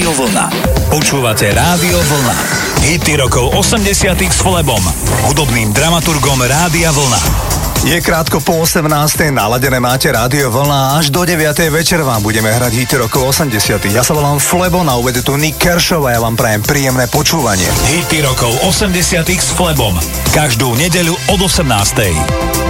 Rádio Vlna. Počúvate Rádio Vlna. Hity rokov 80 s Flebom, hudobným dramaturgom Rádia Vlna. Je krátko po 18. naladené máte Rádio Vlna až do 9. večer vám budeme hrať hity rokov 80. Ja sa volám Flebo, na uvede tu Nick Kershaw a ja vám prajem príjemné počúvanie. Hity rokov 80 s Flebom. Každú nedeľu od 18.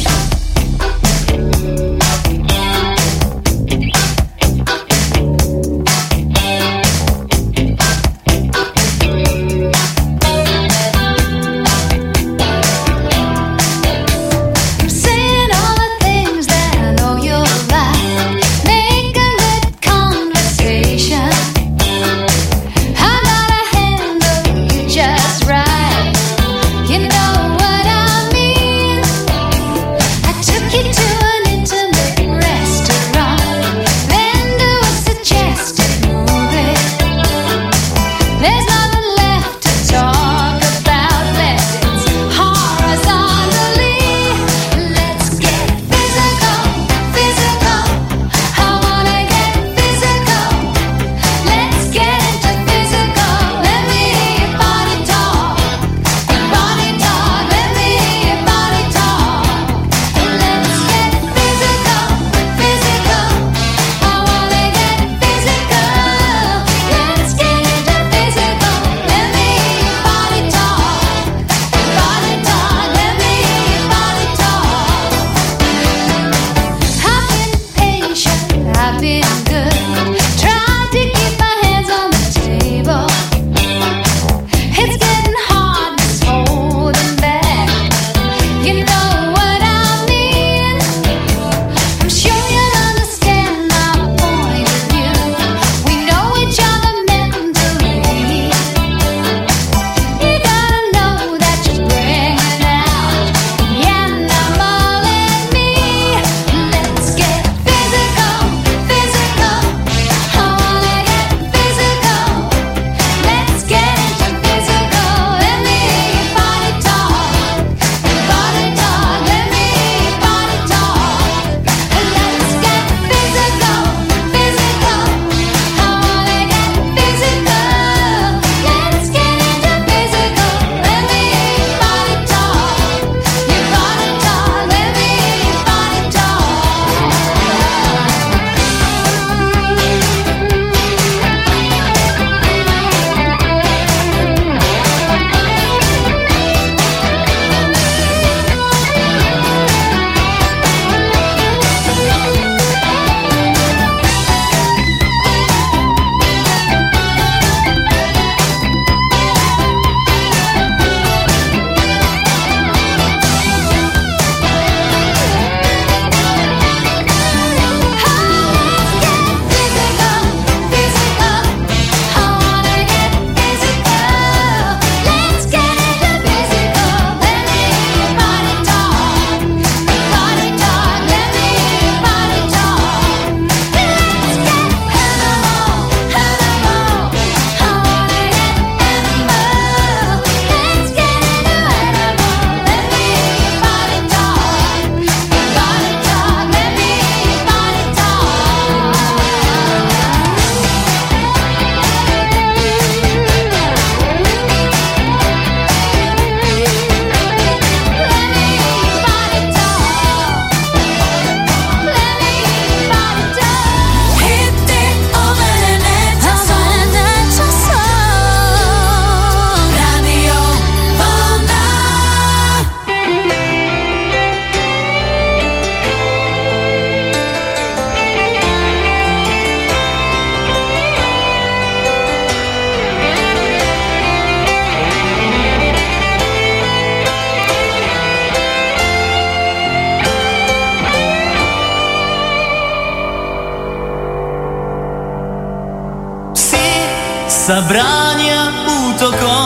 stále čakajú nežnosť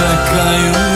czekają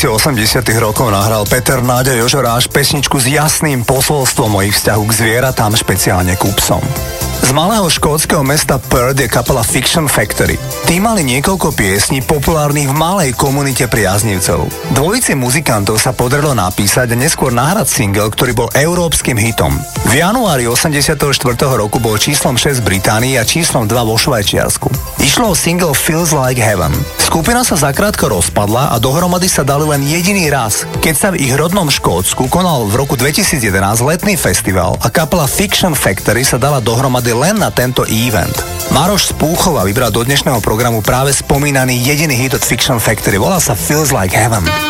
polovici 80 rokov nahral Peter Náďa Jožoráš pesničku s jasným posolstvom o ich vzťahu k zvieratám, špeciálne k psom. Z malého škótskeho mesta Perth je kapela Fiction Factory. Tí mali niekoľko piesní populárnych v malej komunite priaznivcov. Dvojici muzikantov sa podarilo napísať a neskôr nahrať single, ktorý bol európskym hitom. V januári 84. roku bol číslom 6 v Británii a číslom 2 vo Švajčiarsku. Išlo o single Feels Like Heaven. Skupina sa zakrátko rozpadla a dohromady sa dali len jediný raz, keď sa v ich rodnom Škótsku konal v roku 2011 letný festival a kapela Fiction Factory sa dala dohromady len na tento event. Maroš Spúchova vybral do dnešného programu práve spomínaný jediný hit od Fiction Factory. Volá sa Feels Like Heaven.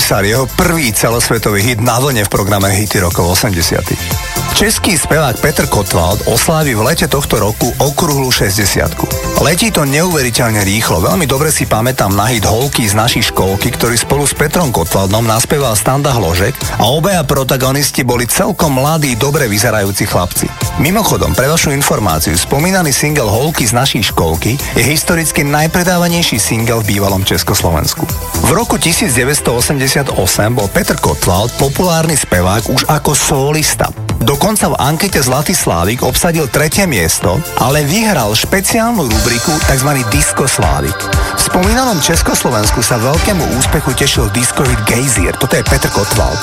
Komisár, jeho prvý celosvetový hit na vlne v programe Hity rokov 80. Český spevák Peter Kotwald oslávi v lete tohto roku okruhlu 60. Letí to neuveriteľne rýchlo. Veľmi dobre si pamätám na hit Holky z našej školky, ktorý spolu s Petrom Kotwaldom naspieval Standa Hložek a obaja protagonisti boli celkom mladí, dobre vyzerajúci chlapci. Mimochodom, pre vašu informáciu, spomínaný single Holky z našej školky je historicky najpredávanejší single v bývalom Československu. V roku 1988 bol Peter Kotwald populárny spevák už ako solista. Dokonca v ankete Zlatý Slávik obsadil tretie miesto, ale vyhral špeciálnu rubriku tzv. Disco Slávik. V spomínanom Československu sa veľkému úspechu tešil disco hit Gejzír, toto je Peter Kotwald.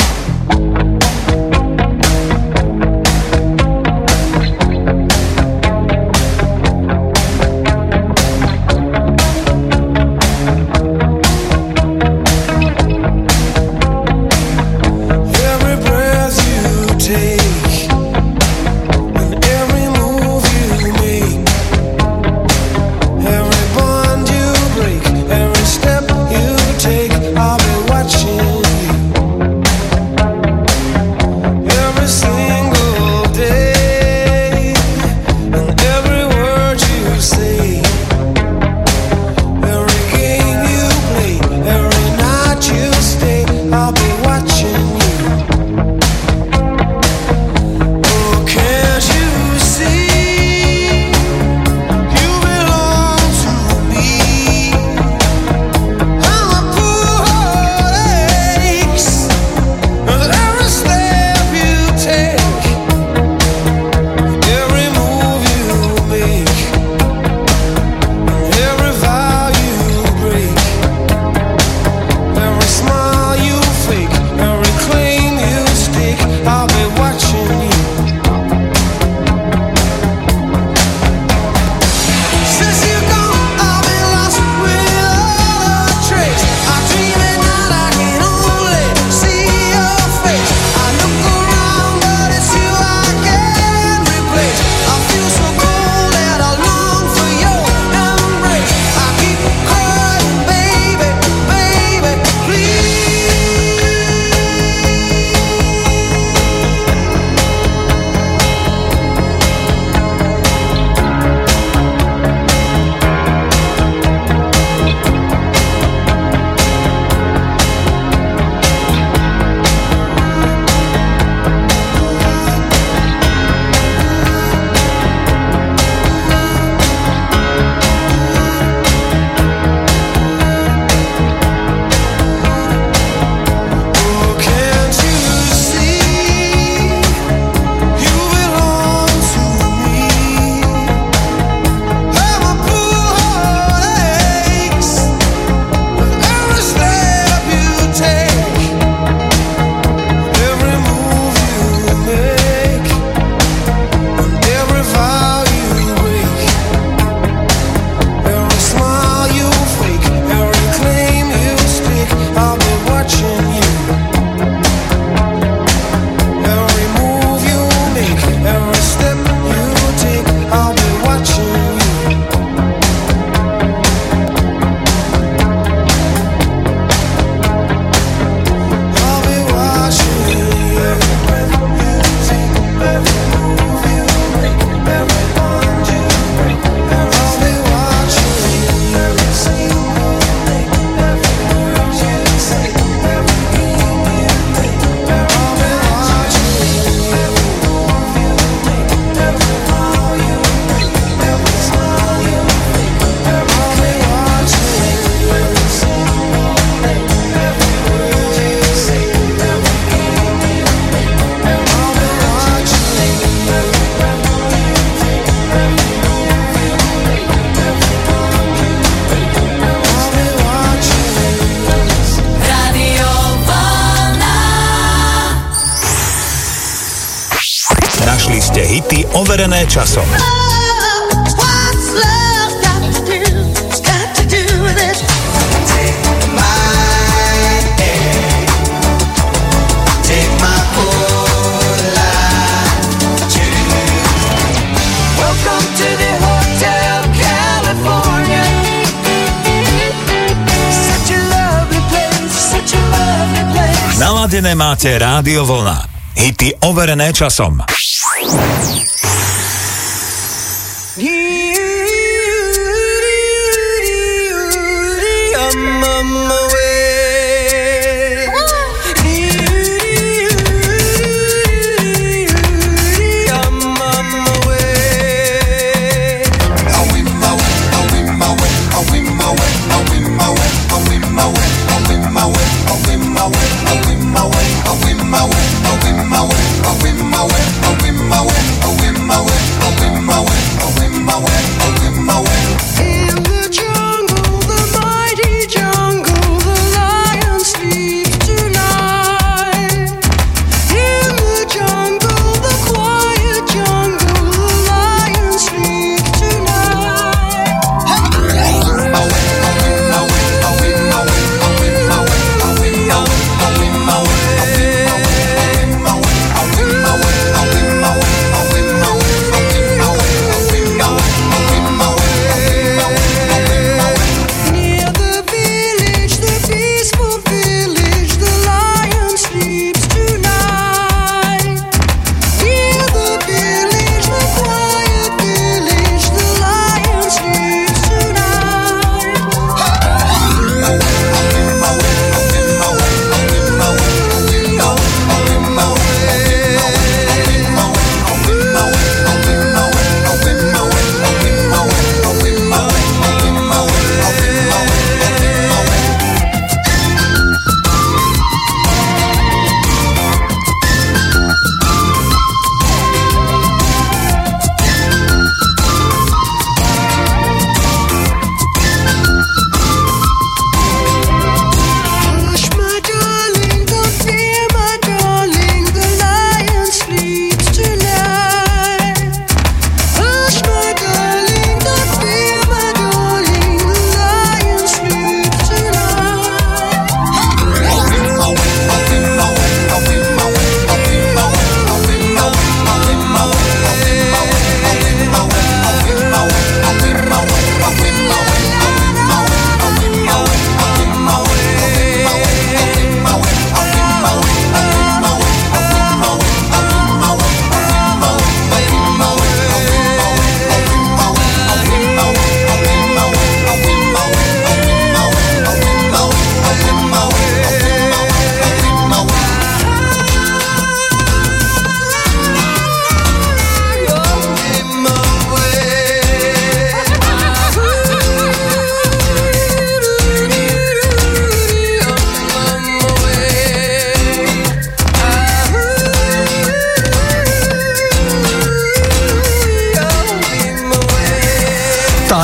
Rádio Vlna. Hity overené časom.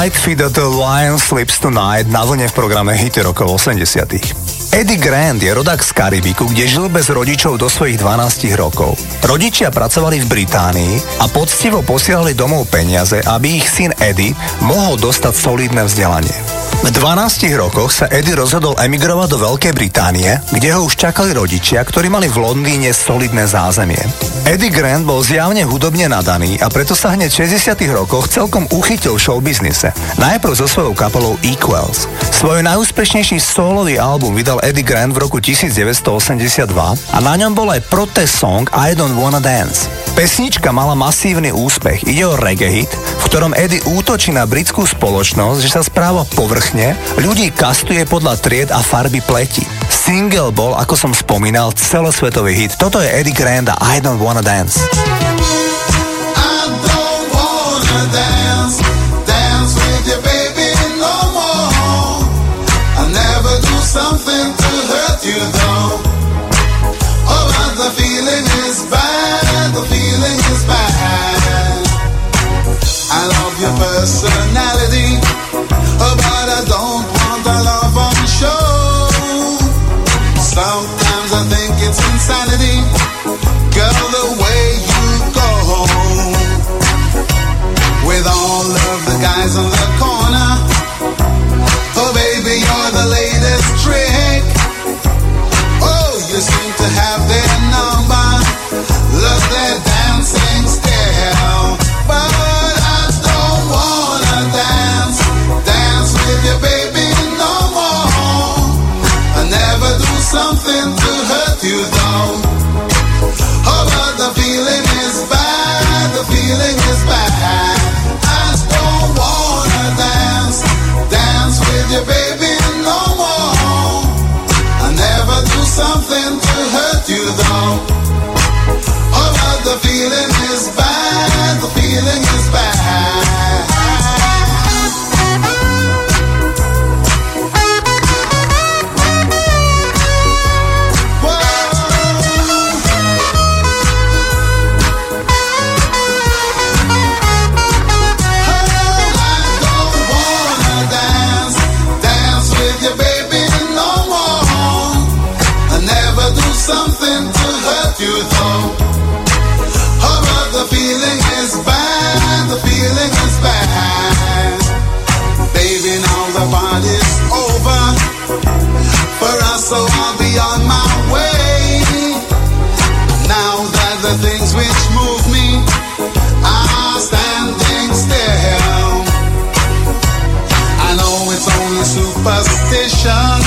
Night Feeder The Lion Sleeps Tonight na vlne v programe Hity rokov 80 Eddie Grant je rodák z Karibiku, kde žil bez rodičov do svojich 12 rokov. Rodičia pracovali v Británii a poctivo posielali domov peniaze, aby ich syn Eddie mohol dostať solidné vzdelanie. V 12 rokoch sa Eddie rozhodol emigrovať do Veľkej Británie, kde ho už čakali rodičia, ktorí mali v Londýne solidné zázemie. Eddie Grant bol zjavne hudobne nadaný a preto sa hneď v 60 rokoch celkom uchytil v showbiznise. Najprv so svojou kapelou Equals. Svoj najúspešnejší solový album vydal Eddie Grant v roku 1982 a na ňom bol aj protest song I Don't Wanna Dance. Pesnička mala masívny úspech. Ide o reggae hit, v ktorom Eddie útočí na britskú spoločnosť, že sa správa povrchne, ľudí kastuje podľa tried a farby pleti. Single bol, ako som spomínal, celosvetový hit. Toto je Eddie Grant a I Don't Wanna Dance. Dance, worthy the feeling is bad, the feeling is bad. So I'll be on my way. Now that the things which move me are standing still. I know it's only superstition,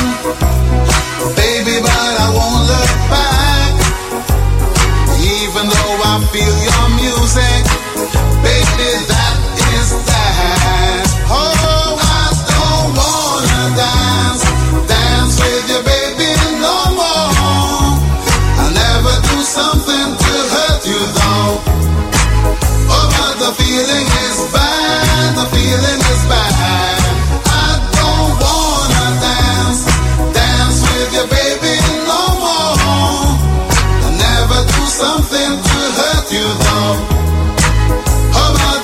baby, but I won't the feeling is bad, the feeling is bad. I don't wanna dance, dance with you, baby, no more. I never do something to hurt you, though.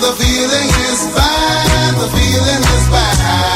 The feeling is bad, the feeling is bad.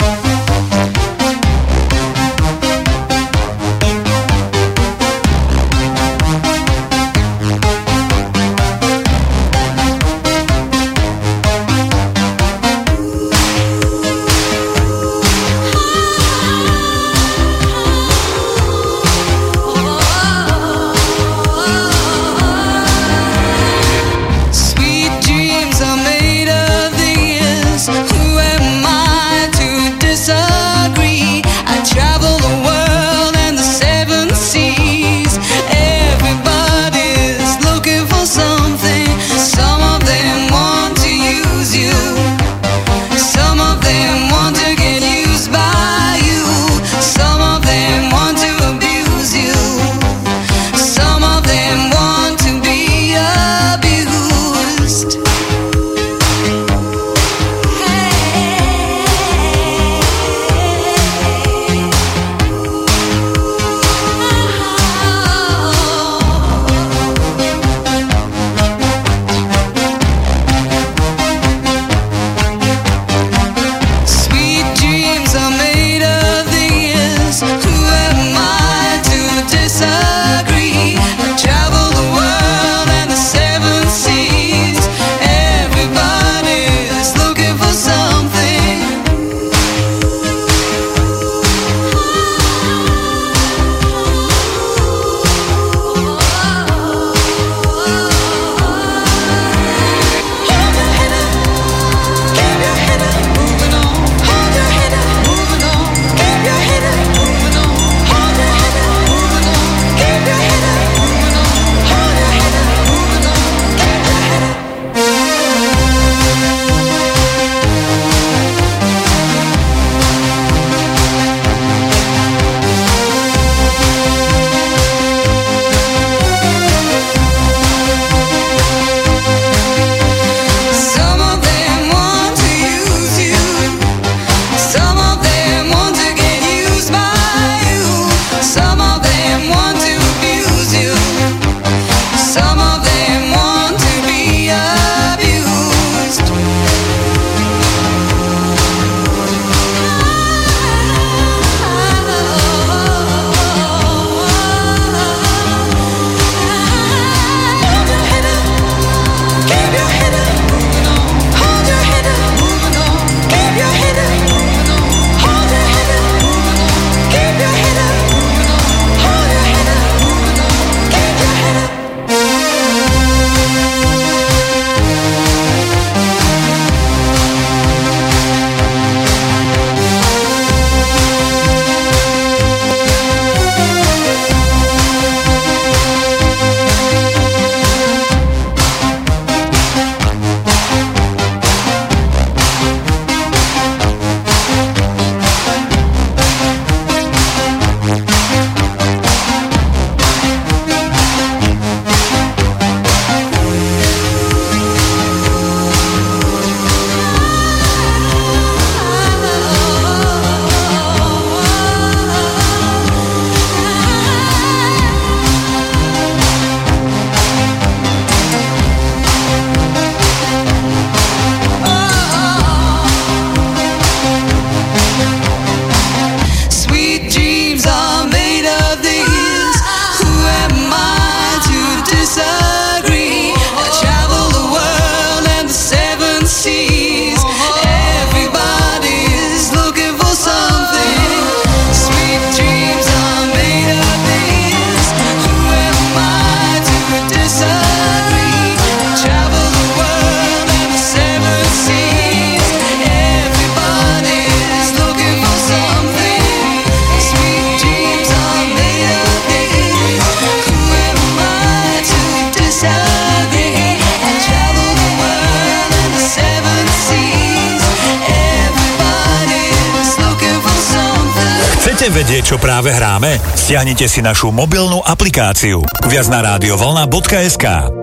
stiahnite si našu mobilnú aplikáciu. Viac na rádiovolna.sk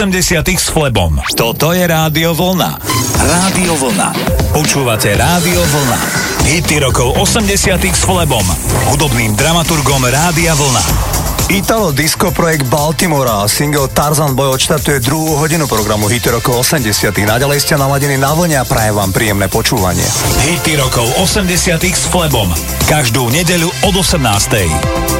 80 s Flebom. Toto je Rádio Vlna. Rádio Vlna. Počúvate Rádio Vlna. Hity rokov 80 s Flebom. Hudobným dramaturgom Rádia Vlna. Italo disco projekt Baltimora a single Tarzan Boy odštartuje druhú hodinu programu Hity rokov 80 Naďalej ste naladení na vlne a praje vám príjemné počúvanie. Hity rokov 80 s Flebom. Každú nedeľu od 18.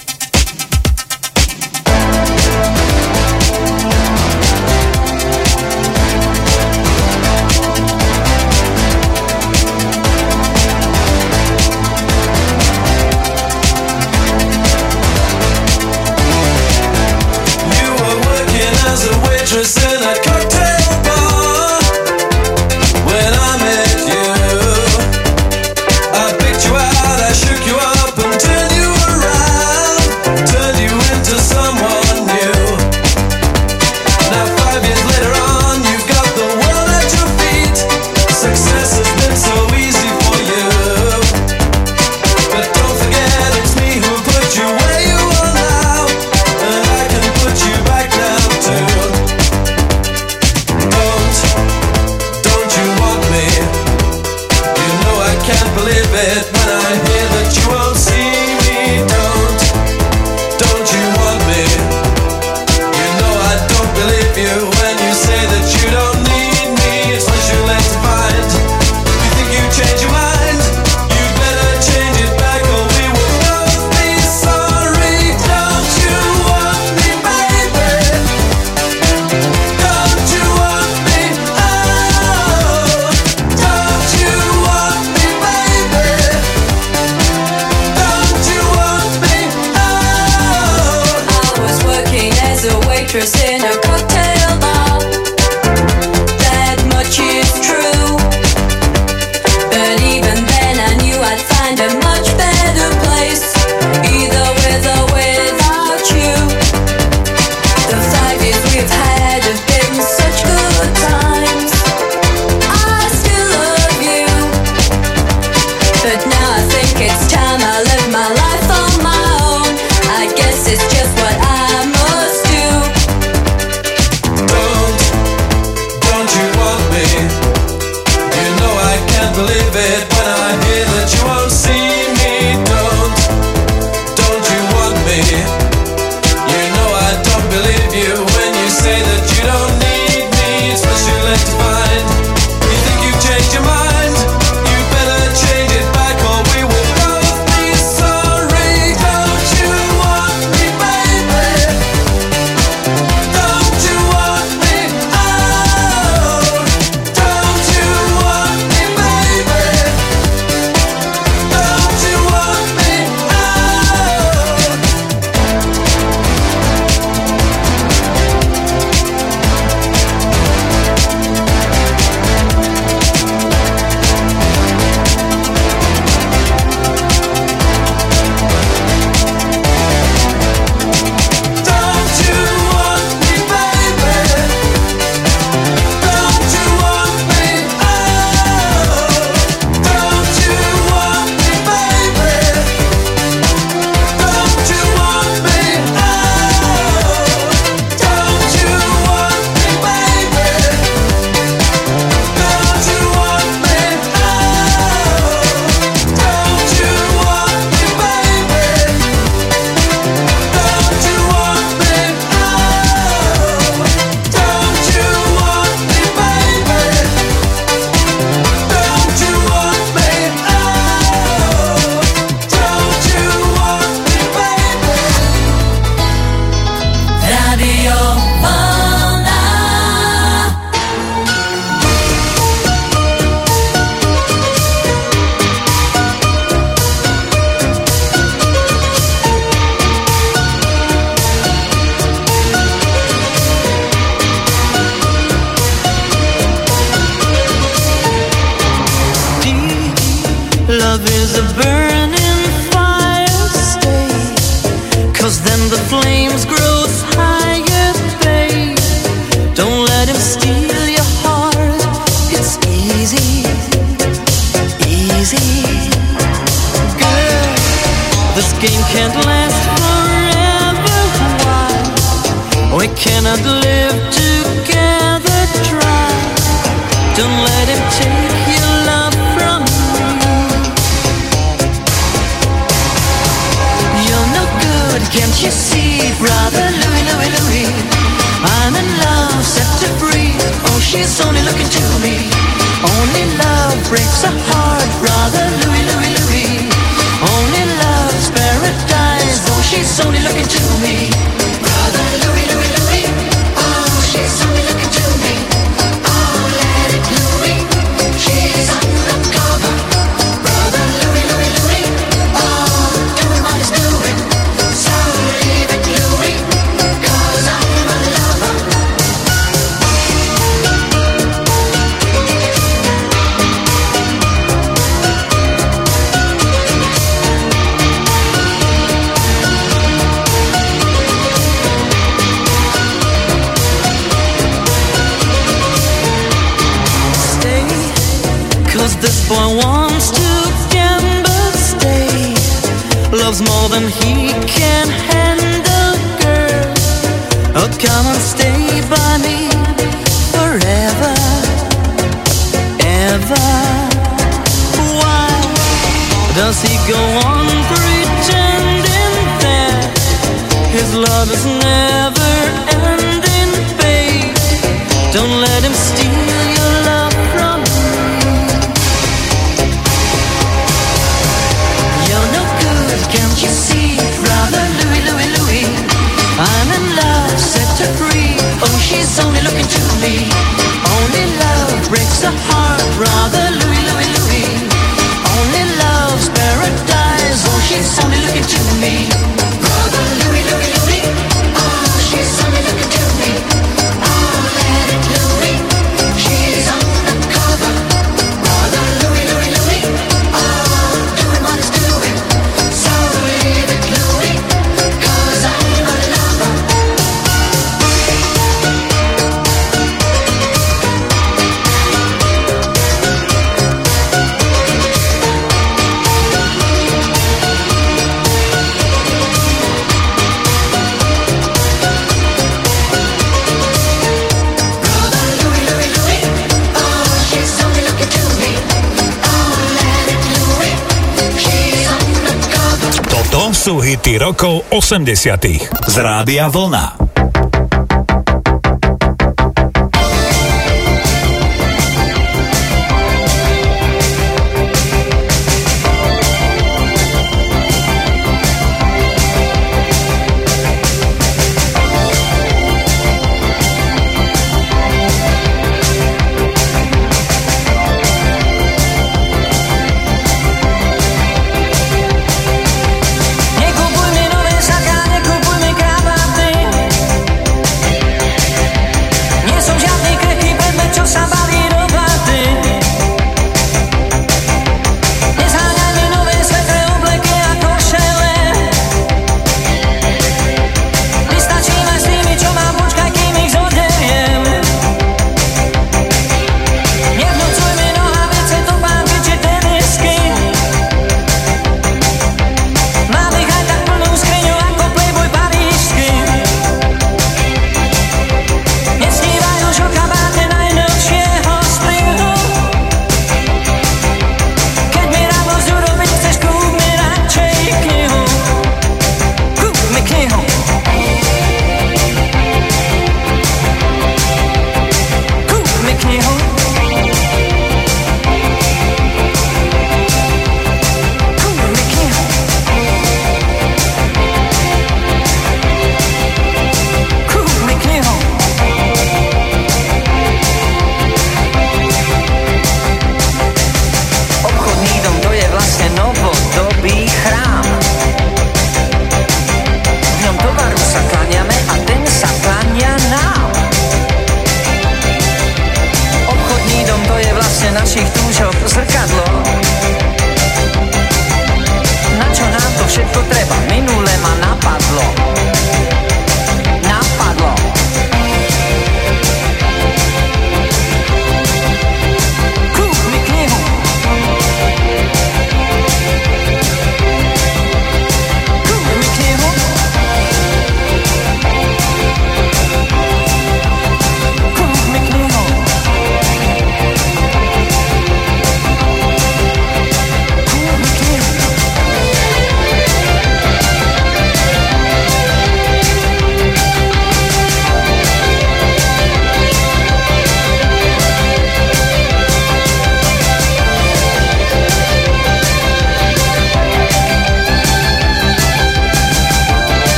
80 z Rádia Vlna.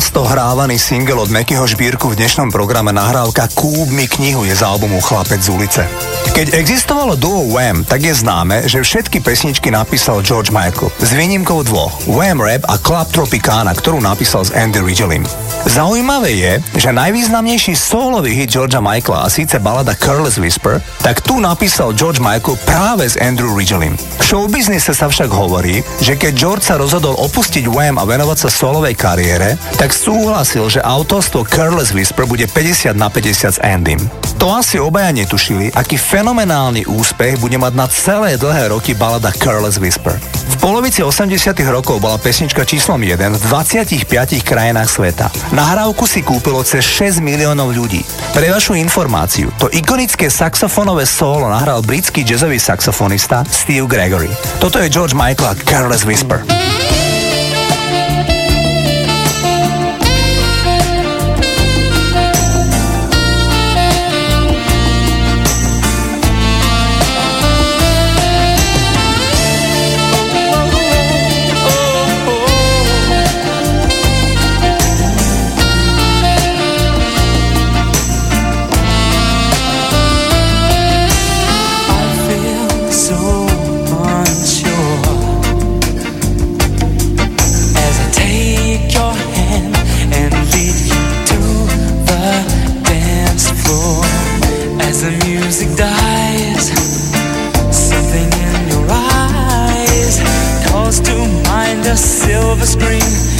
Často hrávaný single od Mekyho Žbírku v dnešnom programe nahrávka Kúp mi knihu je z albumu Chlapec z ulice. Keď existovalo duo Wham, tak je známe, že všetky pesničky napísal George Michael, s výnimkou dvoch, Wham Rap a Club Tropicana, ktorú napísal s Andy Rigelim. Zaujímavé je, že najvýznamnejší solový hit Georgea Michaela a síce balada Careless Whisper, tak tu napísal George Michael práve s Andrew Rigelim. V showbiznise sa však hovorí, že keď George sa rozhodol opustiť Wham a venovať sa solovej kariére, tak súhlasil, že autorstvo Careless Whisper bude 50 na 50 s Andym. To asi obaja netušili, aký fenomenálny úspech bude mať na celé dlhé roky balada Careless Whisper. Polovici 80 rokov bola pesnička číslom 1 v 25 krajinách sveta. Nahrávku si kúpilo cez 6 miliónov ľudí. Pre vašu informáciu, to ikonické saxofónové solo nahral britský jazzový saxofonista Steve Gregory. Toto je George Michael a Careless Whisper. silver screen.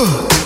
Ugh.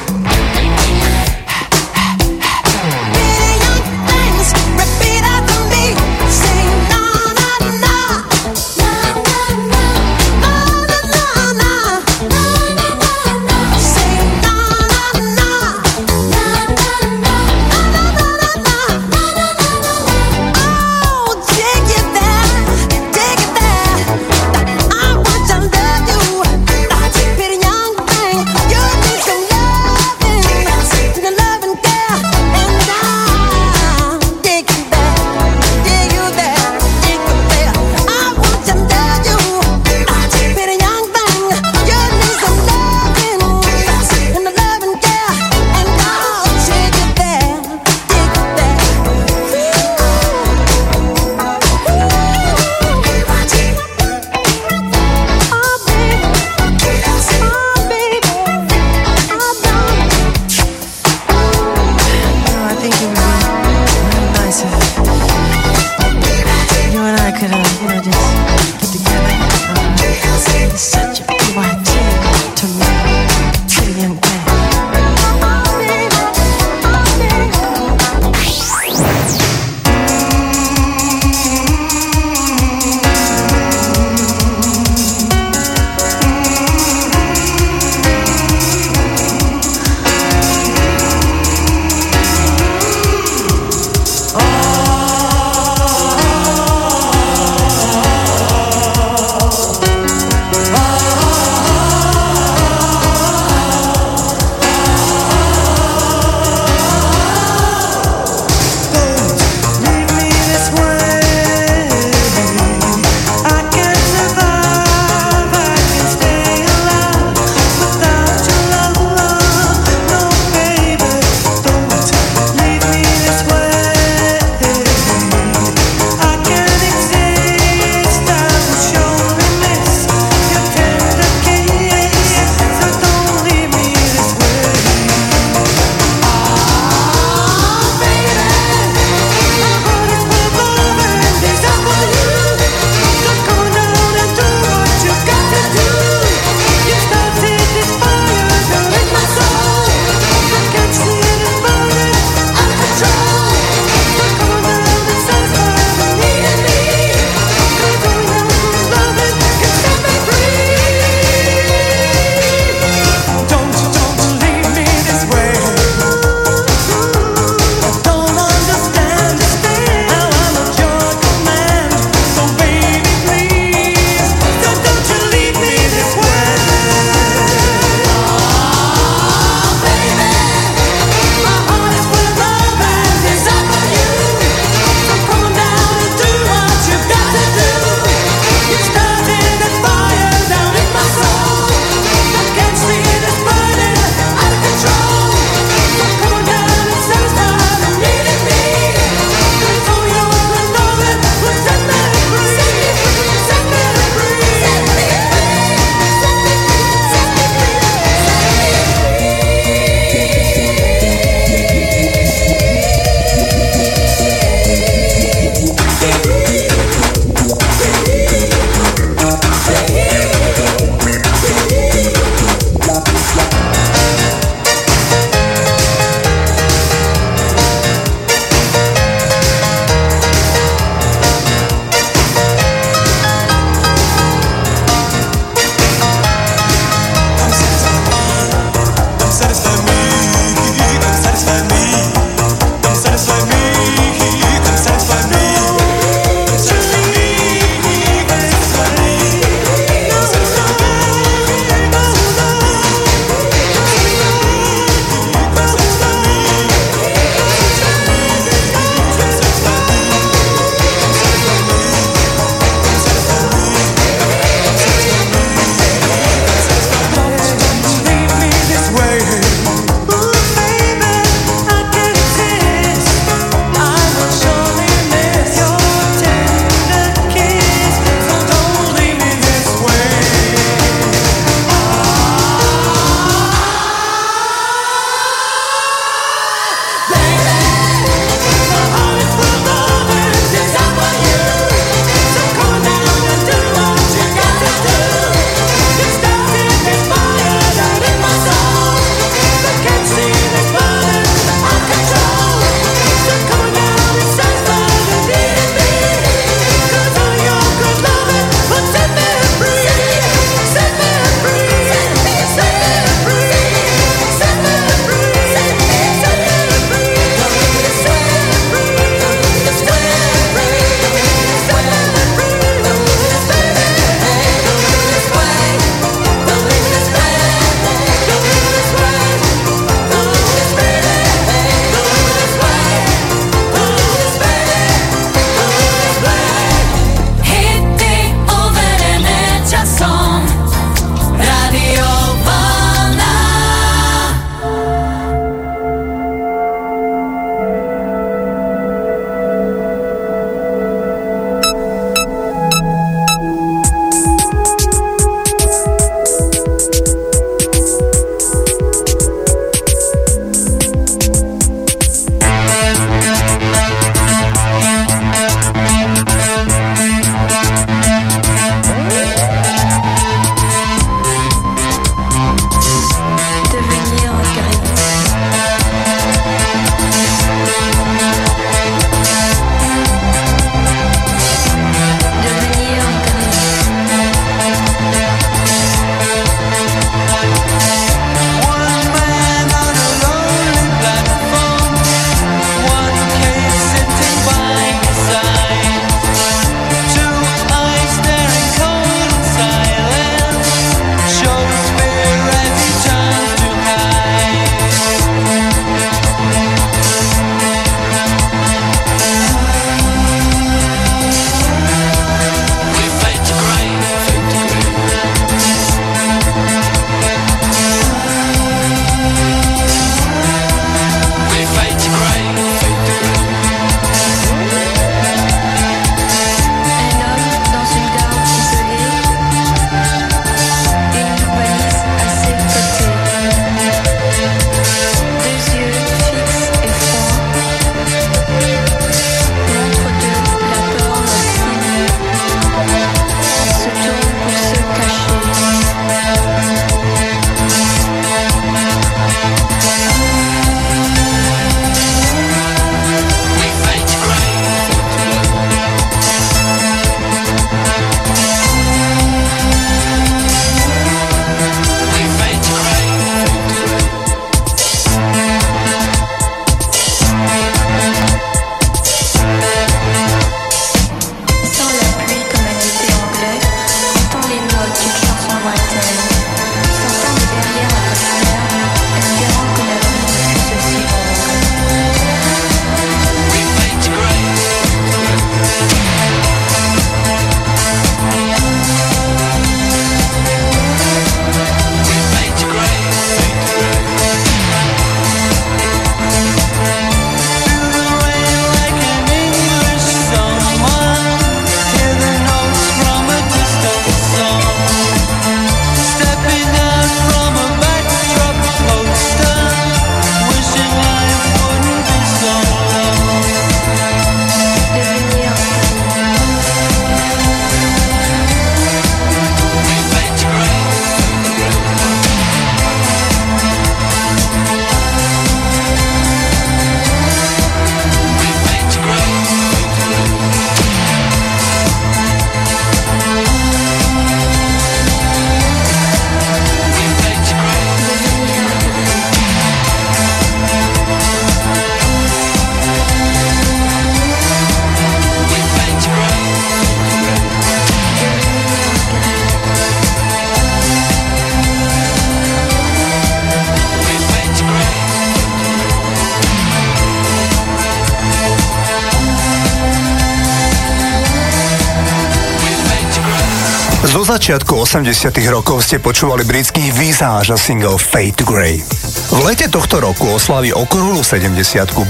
80 rokov ste počúvali britský Visage a single Fade to Grey. V lete tohto roku oslaví okrúhlu 70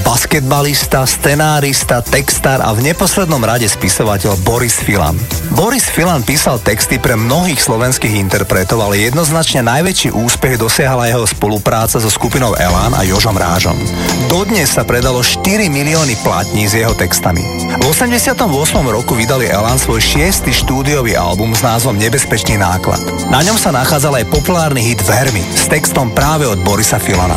basketbalista, scenárista, textár a v neposlednom rade spisovateľ Boris Filan. Boris Filan písal texty pre mnohých slovenských interpretov, ale jednoznačne najväčší úspech dosiahla jeho spolupráca so skupinou Elan a Jožom Rážom. Dodnes sa predalo 4 milióny platní s jeho textami. V 88 roku vydali Elan svoj šiestý štúdiový album s názvom Nebezpečný náklad. Na ňom sa nachádzal aj populárny hit Vermi s textom práve od Borisa Filana.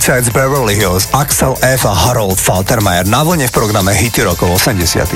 Policajt z Beverly Hills Axel F. a Harold Faltermeyer na vlne v programe Hity rokov 80.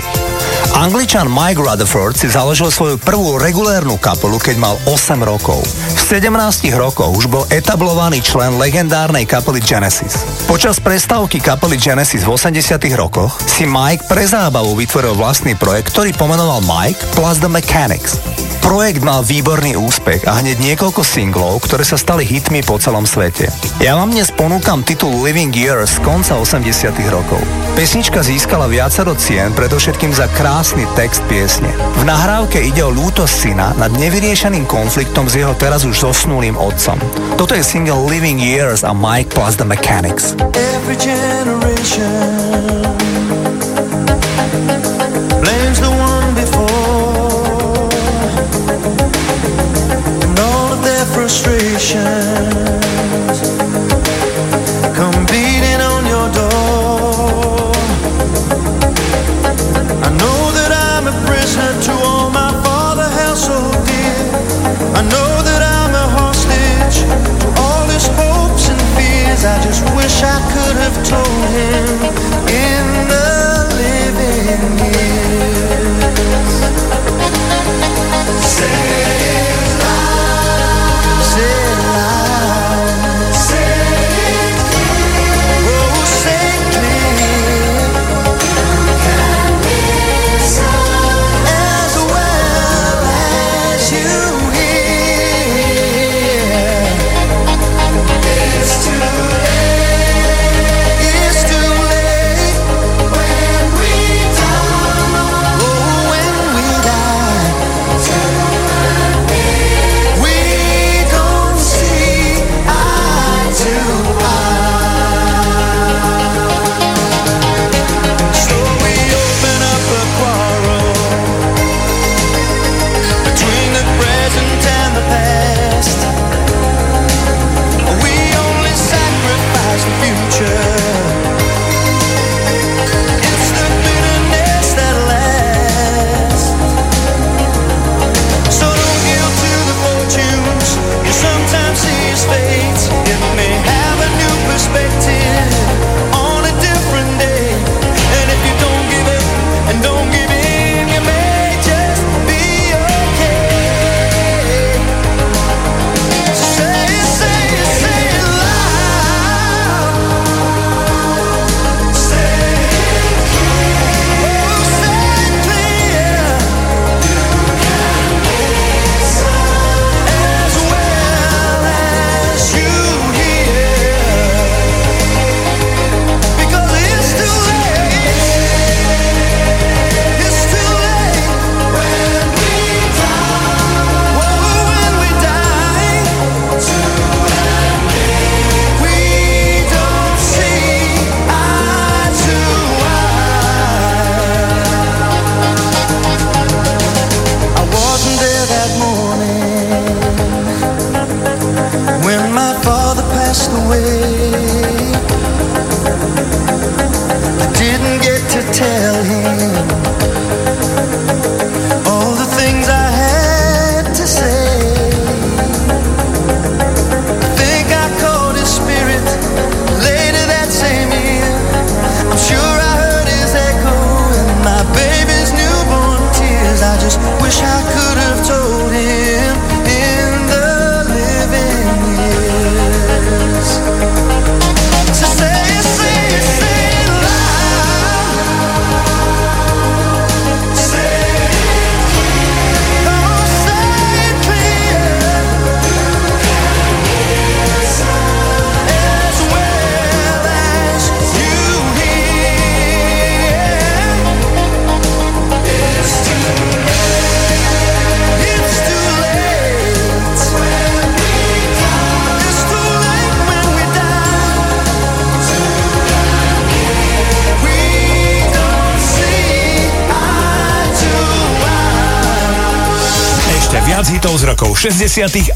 Angličan Mike Rutherford si založil svoju prvú regulérnu kapelu, keď mal 8 rokov. V 17 rokoch už bol etablovaný člen legendárnej kapely Genesis. Počas prestávky kapely Genesis v 80 rokoch si Mike pre zábavu vytvoril vlastný projekt, ktorý pomenoval Mike plus the Mechanics. Projekt mal výborný úspech a hneď niekoľko singlov, ktoré sa stali hitmi po celom svete. Ja vám dnes ponúkam titul Living Years z konca 80 rokov. Pesnička získala viacero cien, predovšetkým za krásny text piesne. V nahrávke ide o lútosť syna nad nevyriešeným konfliktom s jeho teraz už zosnulým otcom. Toto je single Living Years a Mike plus the Mechanics. Every generation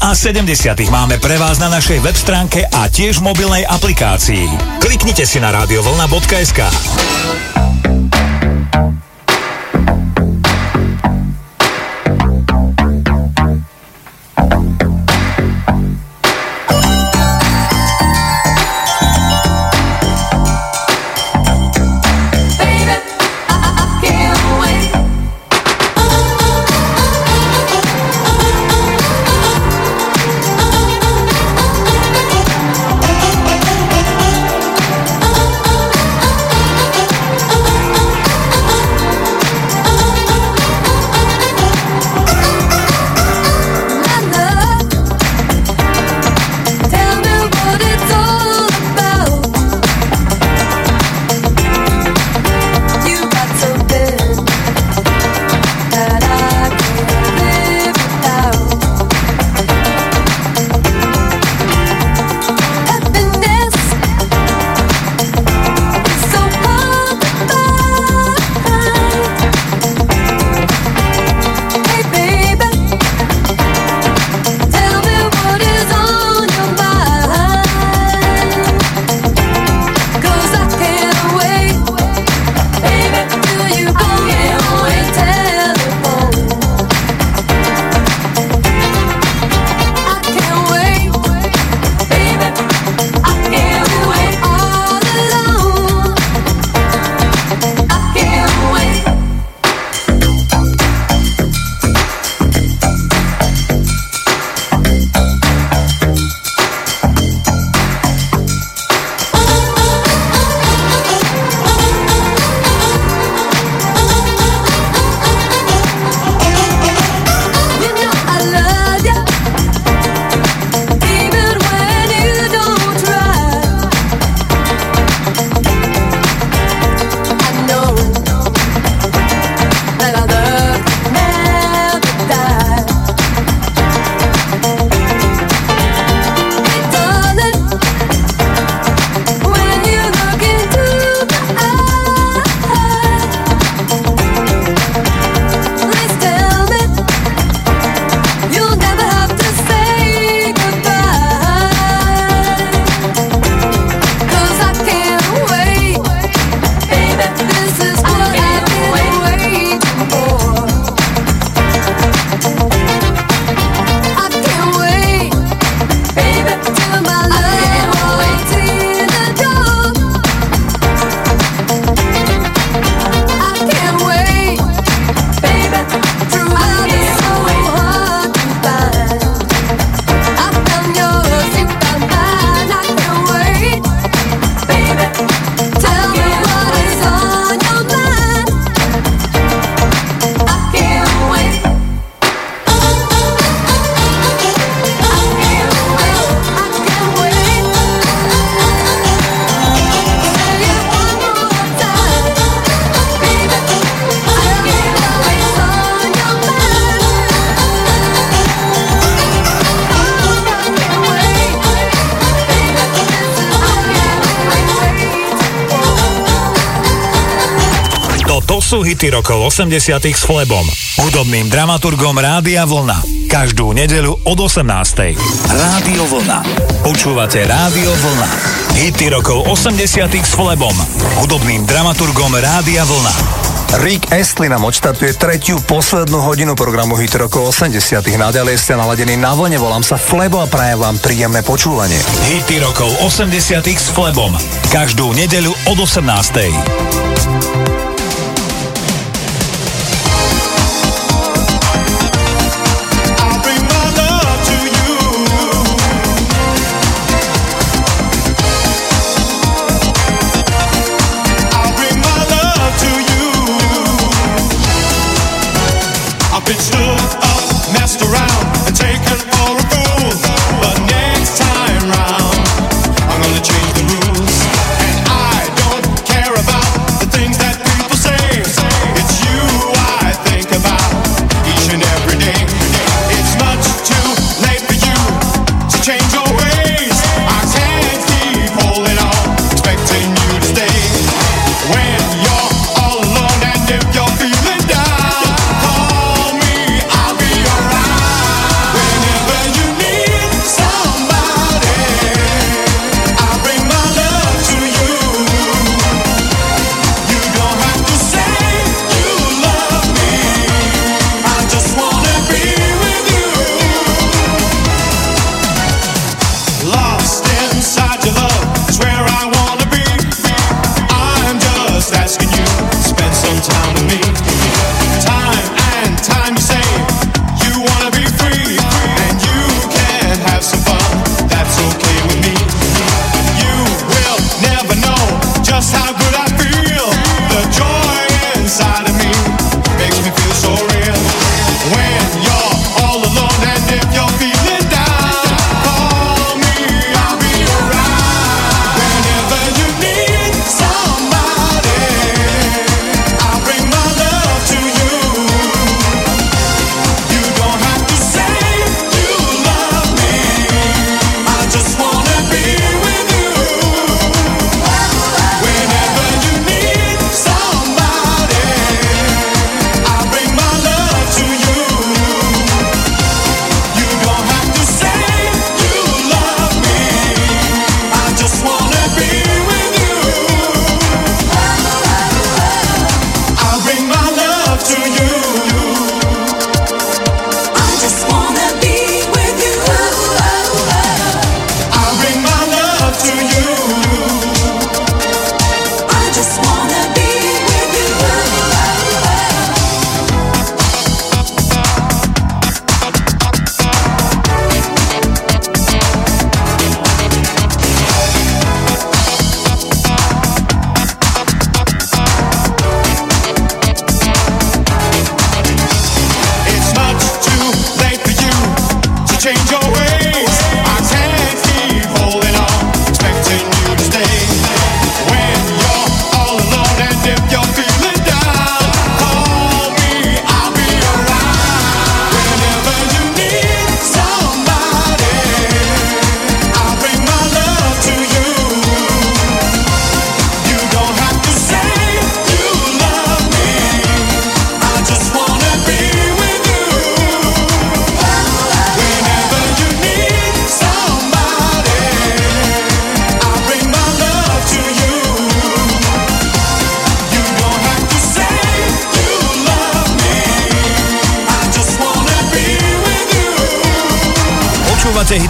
a 70. máme pre vás na našej web stránke a tiež mobilnej aplikácii. Kliknite si na radiovolna.sk. rokov 80 s Flebom, hudobným dramaturgom Rádia Vlna. Každú nedeľu od 18. Rádio Vlna. Počúvate Rádio Vlna. Hity rokov 80 s Flebom, hudobným dramaturgom Rádia Vlna. Rick Astley nám odštartuje tretiu poslednú hodinu programu Hit rokov 80 Naďalej ste naladení na vlne, volám sa Flebo a prajem vám príjemné počúvanie. Hity rokov 80 s Flebom. Každú nedeľu od 18.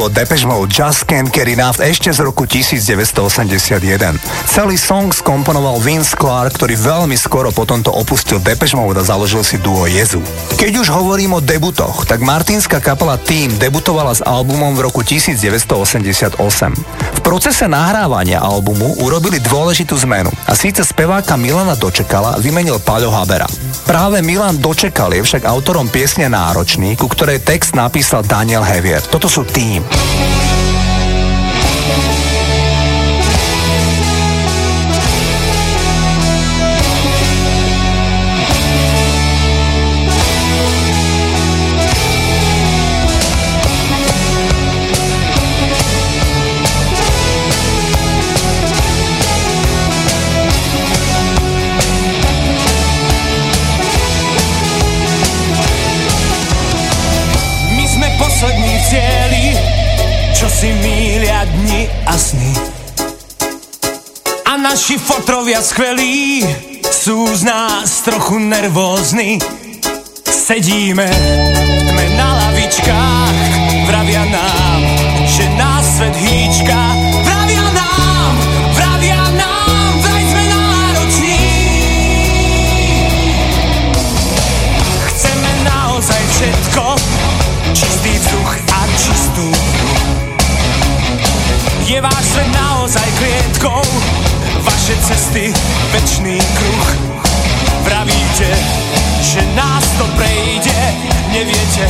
Od Depeche Mode Just Can't Get Enough ešte z roku 1981. Celý song skomponoval Vince Clark, ktorý veľmi skoro po tomto opustil Depeche Mode a založil si duo Jezu. Keď už hovorím o debutoch, tak martinská kapela Team debutovala s albumom v roku 1988. V procese nahrávania albumu urobili dôležitú zmenu a síce speváka Milana Dočekala vymenil Paľo Habera. Práve Milan Dočekal je však autorom piesne Náročný, ku ktorej text napísal Daniel Hevier. Toto sú Team. ľudia skvelí, sú z nás trochu nervózni. Sedíme, sme na lavičkách, vravia nám, že nás svet hýčka. Vravia nám, vravia nám, vraj sme nároční. Chceme naozaj všetko, čistý vzduch a čistú Je váš svet naozaj klietkou, naše cesty večný kruh. Pravíte, že nás to prejde. Neviete,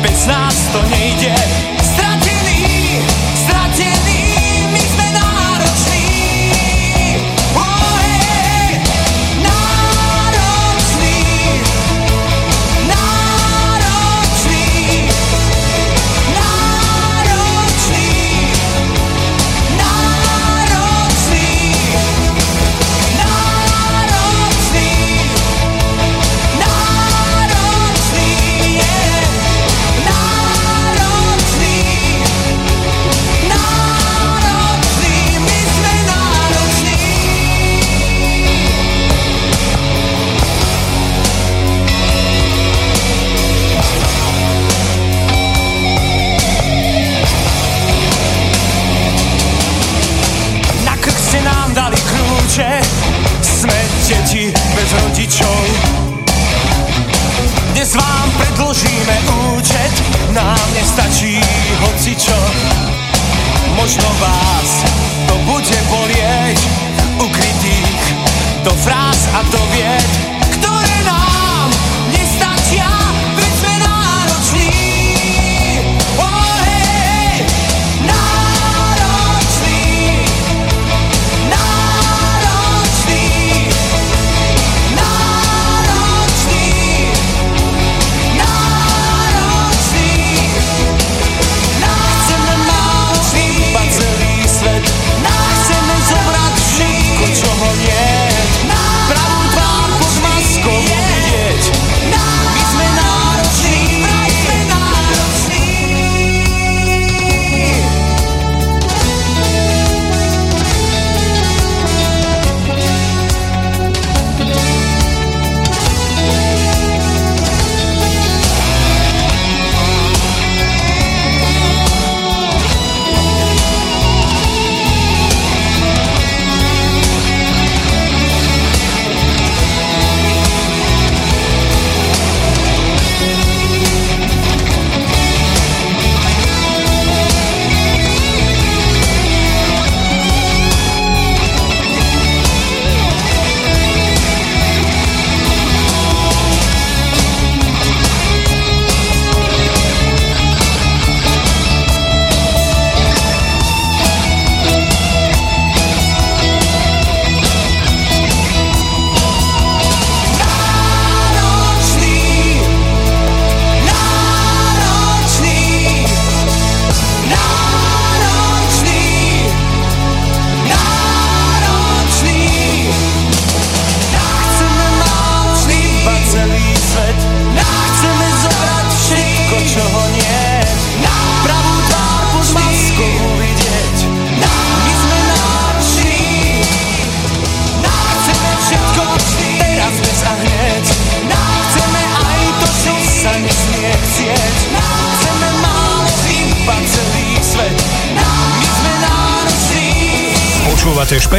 bez nás to nejde. Stratený, stratený.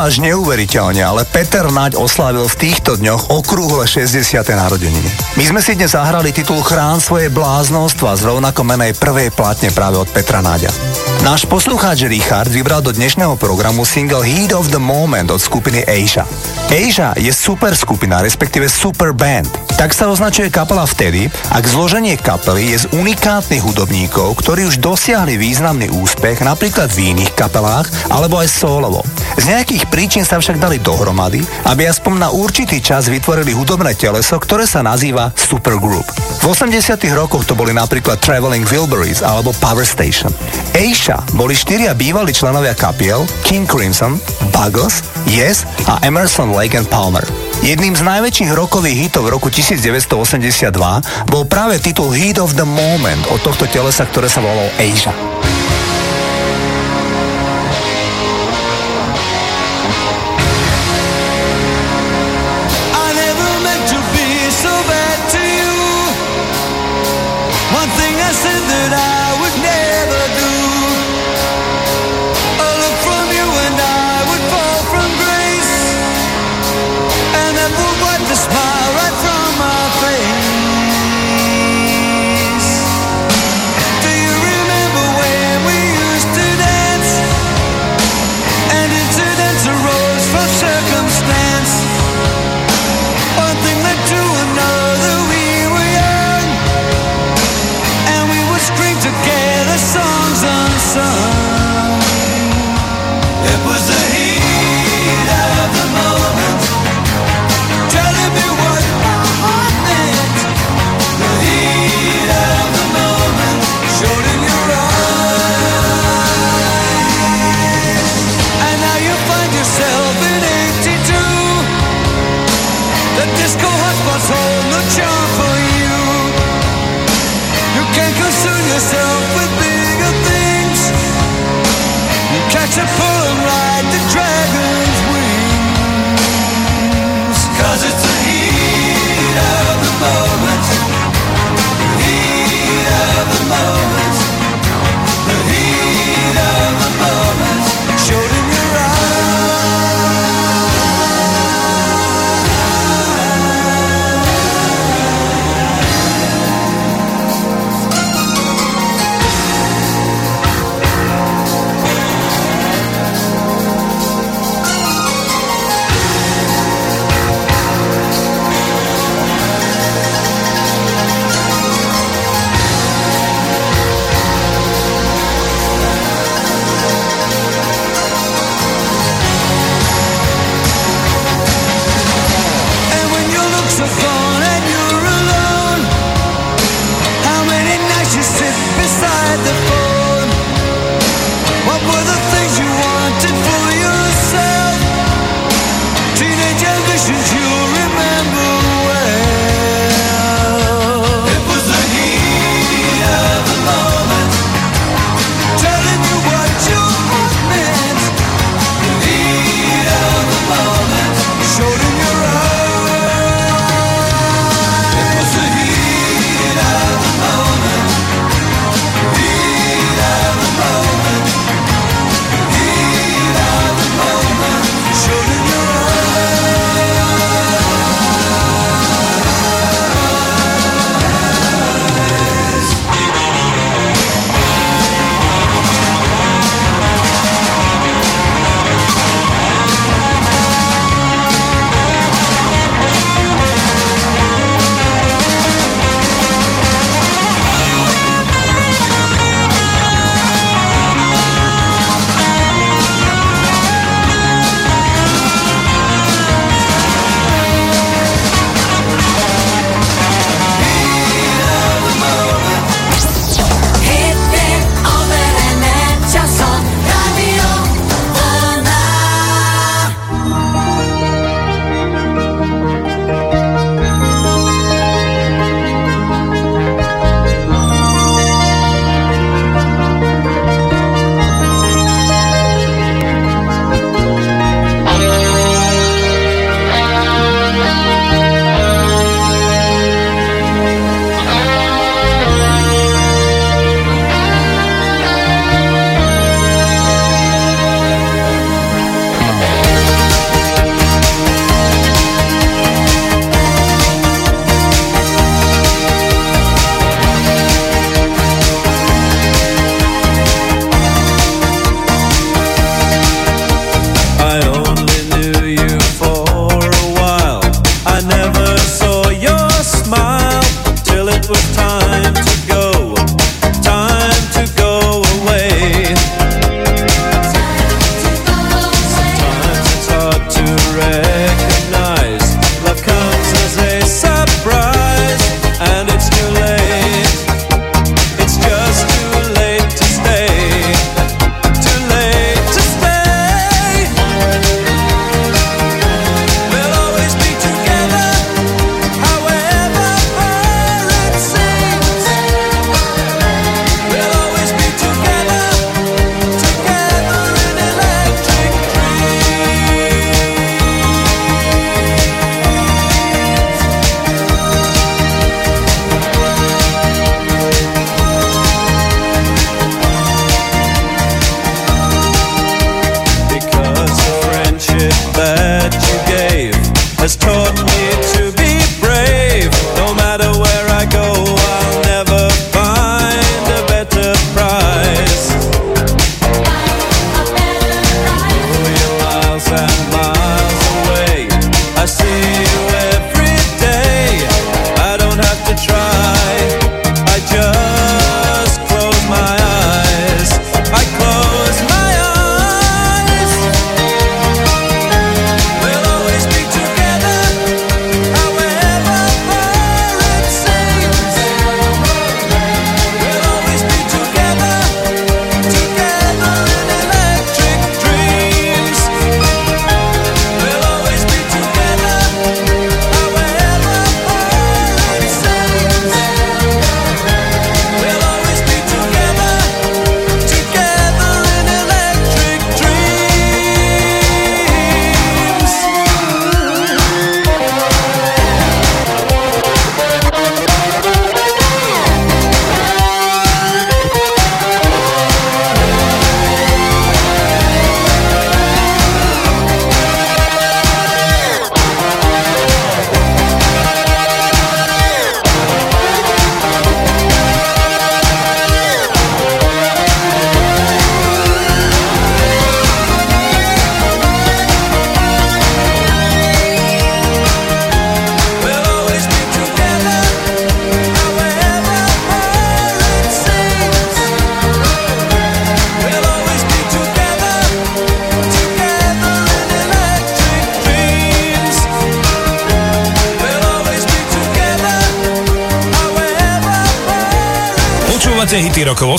Až neuveriteľne, ale Peter Naď oslávil v týchto dňoch okrúhle 60. narodeniny. My sme si dnes zahrali titul Chrán svoje bláznostva z rovnako menej prvej platne práve od Petra Náďa. Náš poslucháč Richard vybral do dnešného programu single Heat of the Moment od skupiny Asia. Asia je super skupina, respektíve super band. Tak sa označuje kapela vtedy, ak zloženie kapely je z unikátnych hudobníkov, ktorí už dosiahli významný úspech napríklad v iných kapelách alebo aj solovo. Z nejakých príčin sa však dali dohromady, aby aspoň na určitý čas vytvorili hudobné teleso, ktoré sa nazýva Supergroup. V 80 rokoch to boli napríklad Traveling Wilburys alebo Power Station. Asia boli štyria bývalí členovia kapiel King Crimson, Buggles, Yes a Emerson Lake and Palmer. Jedným z najväčších rokových hitov v roku 1982 bol práve titul Heat of the Moment od tohto telesa, ktoré sa volalo Asia.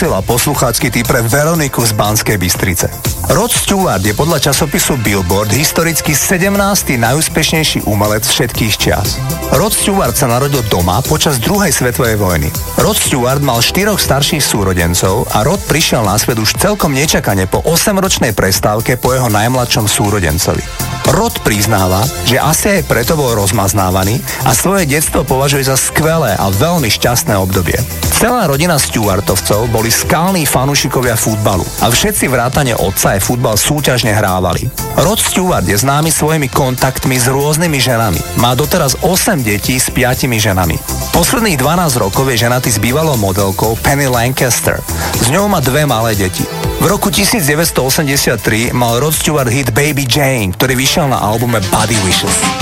posiela posluchácky typ pre Veroniku z Banskej Bystrice. Rod Stewart je podľa časopisu Billboard historicky 17. najúspešnejší umelec všetkých čias. Rod Stewart sa narodil doma počas druhej svetovej vojny. Rod Stewart mal štyroch starších súrodencov a Rod prišiel na svet už celkom nečakane po 8-ročnej prestávke po jeho najmladšom súrodencovi. Rod priznáva, že asi aj preto bol rozmaznávaný a svoje detstvo považuje za skvelé a veľmi šťastné obdobie. Celá rodina Stewartovcov boli skalní fanúšikovia futbalu a všetci vrátane otca aj futbal súťažne hrávali. Rod Stewart je známy svojimi kontaktmi s rôznymi ženami. Má doteraz 8 detí s 5 ženami. Posledných 12 rokov je ženatý s bývalou modelkou Penny Lancaster. Z ňou má dve malé deti. V roku 1983 mal Rod Stewart hit Baby Jane, ktorý vyšiel na albume Body Wishes.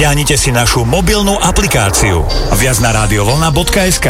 Stiahnite si našu mobilnú aplikáciu. Viac na radiovolna.sk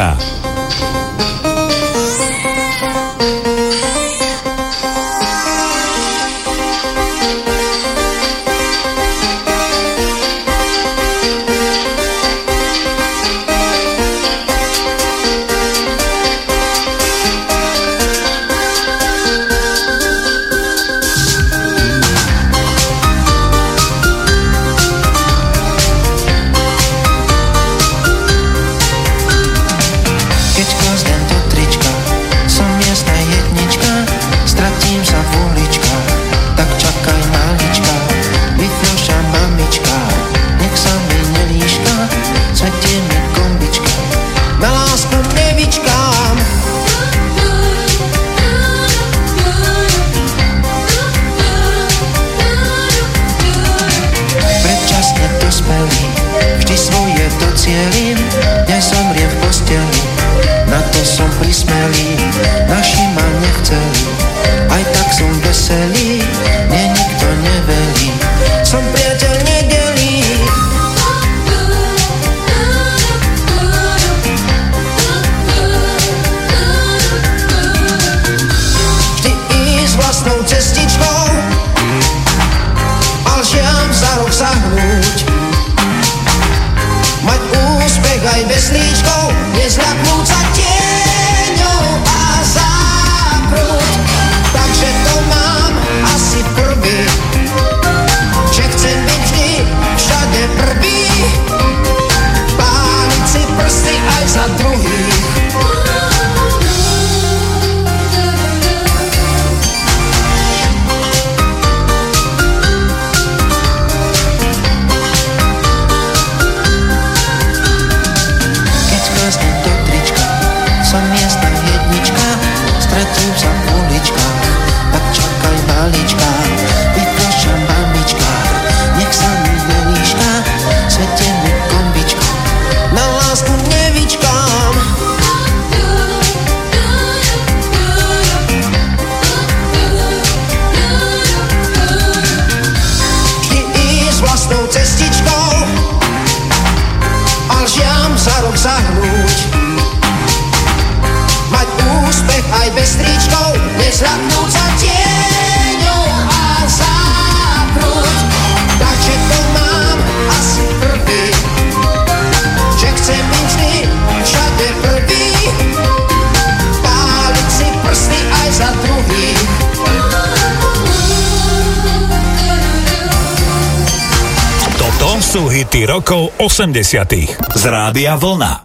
80. z Rádia Vlna.